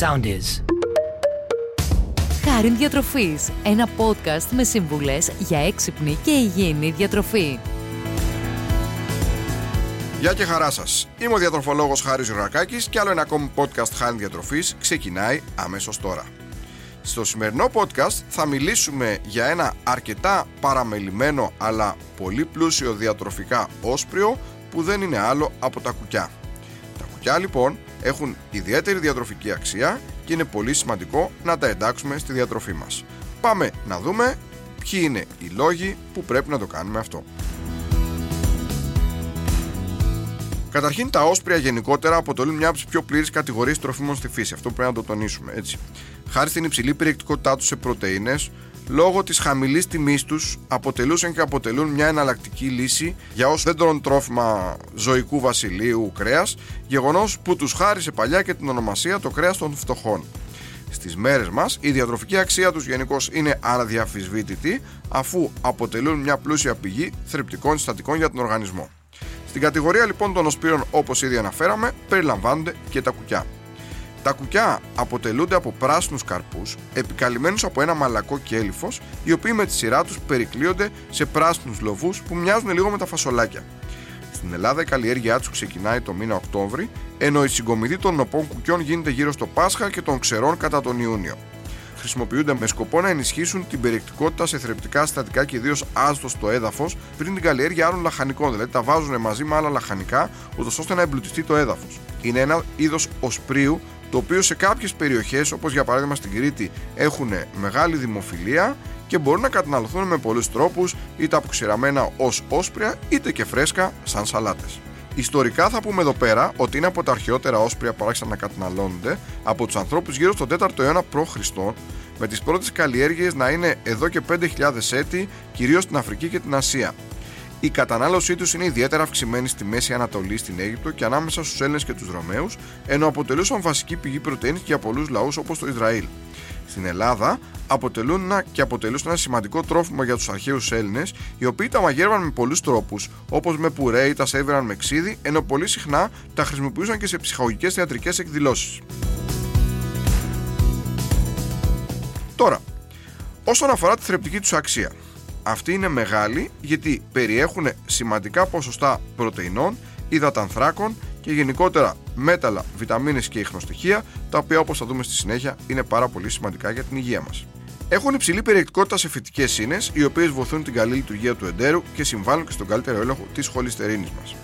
sound is. Χάριν Διατροφής, ένα podcast με σύμβουλες για έξυπνη και υγιεινή διατροφή. Γεια και χαρά σας. Είμαι ο διατροφολόγος Χάρης Ζουρακάκη και άλλο ένα ακόμη podcast Χάριν Διατροφής ξεκινάει αμέσως τώρα. Στο σημερινό podcast θα μιλήσουμε για ένα αρκετά παραμελημένο αλλά πολύ πλούσιο διατροφικά όσπριο που δεν είναι άλλο από τα κουκιά. Τα κουκιά λοιπόν έχουν ιδιαίτερη διατροφική αξία και είναι πολύ σημαντικό να τα εντάξουμε στη διατροφή μας. Πάμε να δούμε ποιοι είναι οι λόγοι που πρέπει να το κάνουμε αυτό. Καταρχήν, τα όσπρια γενικότερα αποτελούν μια από τις πιο πλήρε κατηγορίες τροφίμων στη φύση. Αυτό πρέπει να το τονίσουμε έτσι. Χάρη στην υψηλή περιεκτικότητά τους σε πρωτενε, λόγω της χαμηλής τιμής τους, αποτελούσαν και αποτελούν μια εναλλακτική λύση για όσους δεν τρώνε τρόφιμα ζωικού βασιλείου κρέας, γεγονός που τους χάρισε παλιά και την ονομασία το κρέας των φτωχών. Στις μέρες μας, η διατροφική αξία τους γενικώς είναι αδιαφυσβήτητη, αφού αποτελούν μια πλούσια πηγή θρεπτικών συστατικών για τον οργανισμό. Στην κατηγορία λοιπόν των οσπύρων, όπως ήδη αναφέραμε, περιλαμβάνονται και τα κουκιά. Τα κουκιά αποτελούνται από πράσινους καρπούς, επικαλυμμένους από ένα μαλακό κέλυφο, οι οποίοι με τη σειρά τους περικλείονται σε πράσινους λοβούς που μοιάζουν λίγο με τα φασολάκια. Στην Ελλάδα η καλλιέργειά τους ξεκινάει το μήνα Οκτώβρη, ενώ η συγκομιδή των νοπών κουκιών γίνεται γύρω στο Πάσχα και των ξερών κατά τον Ιούνιο χρησιμοποιούνται με σκοπό να ενισχύσουν την περιεκτικότητα σε θρεπτικά συστατικά και ιδίως άστος στο έδαφος πριν την καλλιέργεια άλλων λαχανικών. Δηλαδή τα βάζουν μαζί με άλλα λαχανικά, ούτως ώστε να εμπλουτιστεί το έδαφος. Είναι ένα είδος οσπρίου το οποίο σε κάποιες περιοχές, όπως για παράδειγμα στην Κρήτη, έχουν μεγάλη δημοφιλία και μπορούν να καταναλωθούν με πολλούς τρόπους, είτε αποξηραμένα ως όσπρια, είτε και φρέσκα σαν σαλάτες. Ιστορικά θα πούμε εδώ πέρα ότι είναι από τα αρχαιότερα όσπρια που άρχισαν να καταναλώνονται από τους ανθρώπους γύρω στον 4ο αιώνα π.Χ. με τις πρώτες καλλιέργειες να είναι εδώ και 5.000 έτη, κυρίως στην Αφρική και την Ασία. Η κατανάλωσή τους είναι ιδιαίτερα αυξημένη στη Μέση Ανατολή, στην Αίγυπτο και ανάμεσα στους Έλληνες και τους Ρωμαίους, ενώ αποτελούσαν βασική πηγή πρωτενη για πολλούς λαούς όπως το Ισραήλ στην Ελλάδα αποτελούν και αποτελούσαν ένα σημαντικό τρόφιμο για τους αρχαίους Έλληνες, οι οποίοι τα μαγείρευαν με πολλούς τρόπους, όπως με πουρέ ή τα σέβεραν με ξύδι, ενώ πολύ συχνά τα χρησιμοποιούσαν και σε ψυχαγωγικές θεατρικές εκδηλώσεις. Τώρα, όσον αφορά τη θρεπτική τους αξία, αυτή είναι μεγάλη γιατί περιέχουν σημαντικά ποσοστά πρωτεϊνών, υδατανθράκων και γενικότερα μέταλλα, βιταμίνες και ιχνοστοιχεία, τα οποία όπως θα δούμε στη συνέχεια είναι πάρα πολύ σημαντικά για την υγεία μας. Έχουν υψηλή περιεκτικότητα σε φυτικές ίνε, οι οποίες βοηθούν την καλή λειτουργία του εντέρου και συμβάλλουν και στον καλύτερο έλεγχο της χολυστερίνης μας.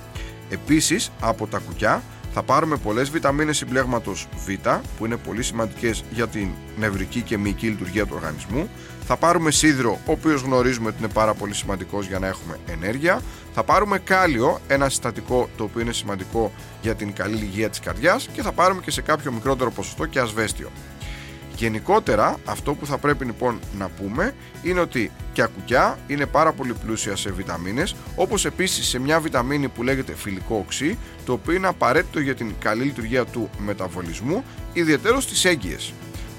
Επίσης, από τα κουκιά θα πάρουμε πολλές βιταμίνες συμπλέγματος Β, που είναι πολύ σημαντικές για την νευρική και μυϊκή λειτουργία του οργανισμού. Θα πάρουμε σίδηρο, ο οποίος γνωρίζουμε ότι είναι πάρα πολύ σημαντικός για να έχουμε ενέργεια. Θα πάρουμε κάλιο, ένα συστατικό το οποίο είναι σημαντικό για την καλή υγεία της καρδιάς. Και θα πάρουμε και σε κάποιο μικρότερο ποσοστό και ασβέστιο. Γενικότερα, αυτό που θα πρέπει λοιπόν να πούμε είναι ότι και ακουκιά είναι πάρα πολύ πλούσια σε βιταμίνες, όπως επίσης σε μια βιταμίνη που λέγεται φιλικό οξύ, το οποίο είναι απαραίτητο για την καλή λειτουργία του μεταβολισμού, ιδιαίτερο στις έγκυες.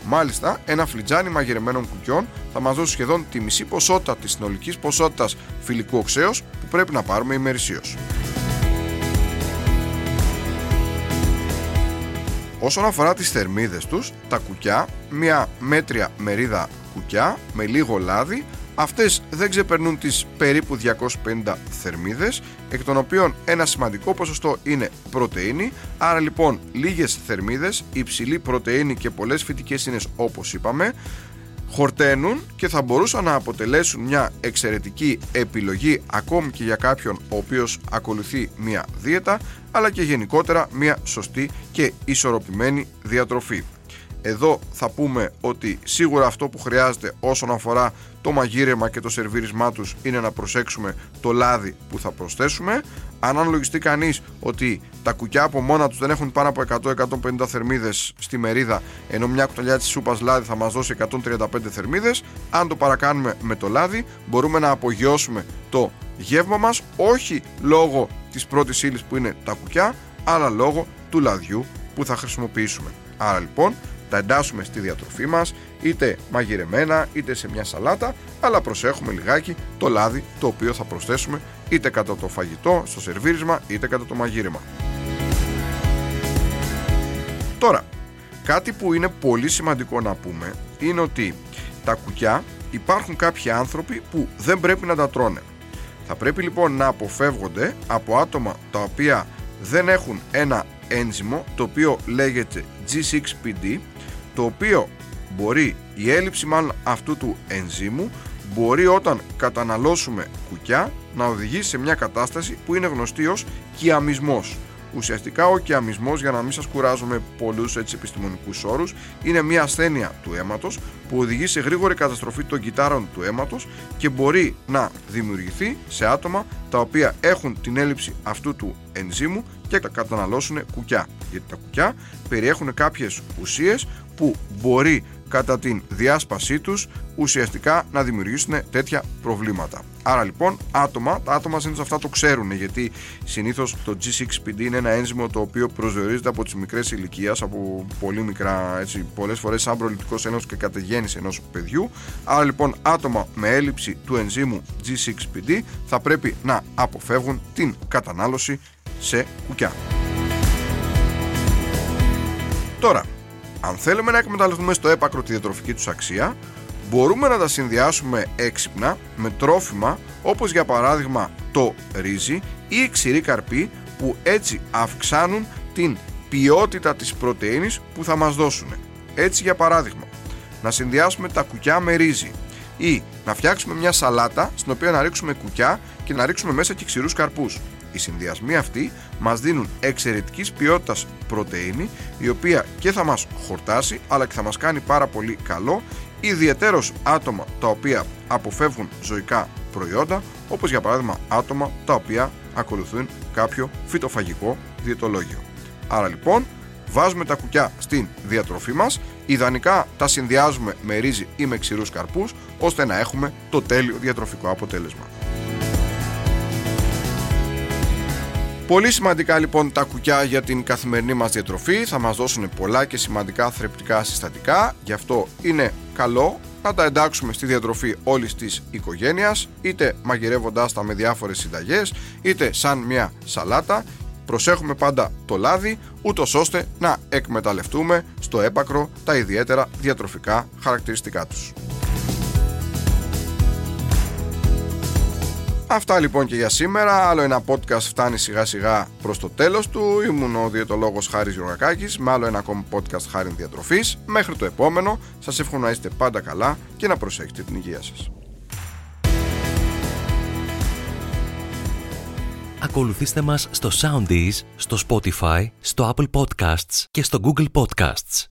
Μάλιστα, ένα φλιτζάνι μαγειρεμένων κουκιών θα μας δώσει σχεδόν τη μισή ποσότητα της συνολικής ποσότητας φιλικού οξέως που πρέπει να πάρουμε ημερησίως. Όσον αφορά τις θερμίδες τους, τα κουκιά, μια μέτρια μερίδα κουκιά με λίγο λάδι, αυτές δεν ξεπερνούν τις περίπου 250 θερμίδες, εκ των οποίων ένα σημαντικό ποσοστό είναι πρωτεΐνη, άρα λοιπόν λίγες θερμίδες, υψηλή πρωτεΐνη και πολλές φυτικές ίνες όπως είπαμε, χορταίνουν και θα μπορούσαν να αποτελέσουν μια εξαιρετική επιλογή ακόμη και για κάποιον ο οποίος ακολουθεί μια δίαιτα αλλά και γενικότερα μια σωστή και ισορροπημένη διατροφή. Εδώ θα πούμε ότι σίγουρα αυτό που χρειάζεται όσον αφορά το μαγείρεμα και το σερβίρισμά τους είναι να προσέξουμε το λάδι που θα προσθέσουμε. Αν αναλογιστεί κανείς ότι τα κουκιά από μόνα τους δεν έχουν πάνω από 100-150 θερμίδες στη μερίδα ενώ μια κουταλιά της σούπας λάδι θα μας δώσει 135 θερμίδες αν το παρακάνουμε με το λάδι μπορούμε να απογειώσουμε το γεύμα μας όχι λόγω της πρώτης ύλης που είναι τα κουκιά αλλά λόγω του λαδιού που θα χρησιμοποιήσουμε. Άρα λοιπόν τα εντάσσουμε στη διατροφή μας είτε μαγειρεμένα είτε σε μια σαλάτα αλλά προσέχουμε λιγάκι το λάδι το οποίο θα προσθέσουμε είτε κατά το φαγητό, στο σερβίρισμα είτε κατά το μαγείρεμα. Τώρα, Κάτι που είναι πολύ σημαντικό να πούμε είναι ότι τα κουκιά υπάρχουν κάποιοι άνθρωποι που δεν πρέπει να τα τρώνε. Θα πρέπει λοιπόν να αποφεύγονται από άτομα τα οποία δεν έχουν ένα ένζυμο το οποίο λέγεται G6PD το οποίο μπορεί η έλλειψη μάλλον αυτού του ενζύμου μπορεί όταν καταναλώσουμε κουκιά να οδηγήσει σε μια κατάσταση που είναι γνωστή ως κιαμισμός. Ουσιαστικά ο κιαμισμός, για να μην σας κουράζουμε πολλούς έτσι επιστημονικούς όρους, είναι μια ασθένεια του αίματος που οδηγεί σε γρήγορη καταστροφή των κυτάρων του αίματος και μπορεί να δημιουργηθεί σε άτομα τα οποία έχουν την έλλειψη αυτού του ενζήμου και καταναλώσουν κουκιά. Γιατί τα κουκιά περιέχουν κάποιες ουσίες που μπορεί κατά την διάσπασή τους ουσιαστικά να δημιουργήσουν τέτοια προβλήματα. Άρα λοιπόν άτομα, τα άτομα συνήθως αυτά το ξέρουν γιατί συνήθως το G6PD είναι ένα ένζυμο το οποίο προσδιορίζεται από τις μικρές ηλικίε, από πολύ μικρά, έτσι, πολλές φορές σαν προληπτικός ένος και κατεγέννηση ενός παιδιού. Άρα λοιπόν άτομα με έλλειψη του ενζύμου G6PD θα πρέπει να αποφεύγουν την κατανάλωση σε κουκιά. Τώρα, αν θέλουμε να εκμεταλλευτούμε στο έπακρο τη διατροφική τους αξία, μπορούμε να τα συνδυάσουμε έξυπνα με τρόφιμα όπως για παράδειγμα το ρύζι ή η ξηρή καρπή που έτσι αυξάνουν την ποιότητα της πρωτεΐνης που θα μας δώσουν. Έτσι για παράδειγμα, να συνδυάσουμε τα κουκιά με ρύζι ή να φτιάξουμε μια σαλάτα στην οποία να ρίξουμε κουκιά και να ρίξουμε μέσα και ξηρούς καρπούς. Οι συνδυασμοί αυτοί μας δίνουν εξαιρετικής ποιότητας πρωτεΐνη η οποία και θα μας χορτάσει αλλά και θα μας κάνει πάρα πολύ καλό ιδιαιτέρως άτομα τα οποία αποφεύγουν ζωικά προϊόντα όπως για παράδειγμα άτομα τα οποία ακολουθούν κάποιο φυτοφαγικό διαιτολόγιο. Άρα λοιπόν βάζουμε τα κουκιά στην διατροφή μας, ιδανικά τα συνδυάζουμε με ρύζι ή με ξηρούς καρπούς ώστε να έχουμε το τέλειο διατροφικό αποτέλεσμα. Πολύ σημαντικά λοιπόν τα κουκιά για την καθημερινή μας διατροφή. Θα μας δώσουν πολλά και σημαντικά θρεπτικά συστατικά. Γι' αυτό είναι καλό να τα εντάξουμε στη διατροφή όλης της οικογένειας είτε μαγειρεύοντάς τα με διάφορες συνταγές είτε σαν μια σαλάτα. Προσέχουμε πάντα το λάδι ούτως ώστε να εκμεταλλευτούμε στο έπακρο τα ιδιαίτερα διατροφικά χαρακτηριστικά τους. Αυτά λοιπόν και για σήμερα. Άλλο ένα podcast φτάνει σιγά σιγά προς το τέλος του. Ήμουν ο διαιτολόγος Χάρης Γιωργακάκης με άλλο ένα ακόμη podcast Χάρη Διατροφής. Μέχρι το επόμενο, σας εύχομαι να είστε πάντα καλά και να προσέχετε την υγεία σας. Ακολουθήστε μας στο Soundees, στο Spotify, στο Apple Podcasts και στο Google Podcasts.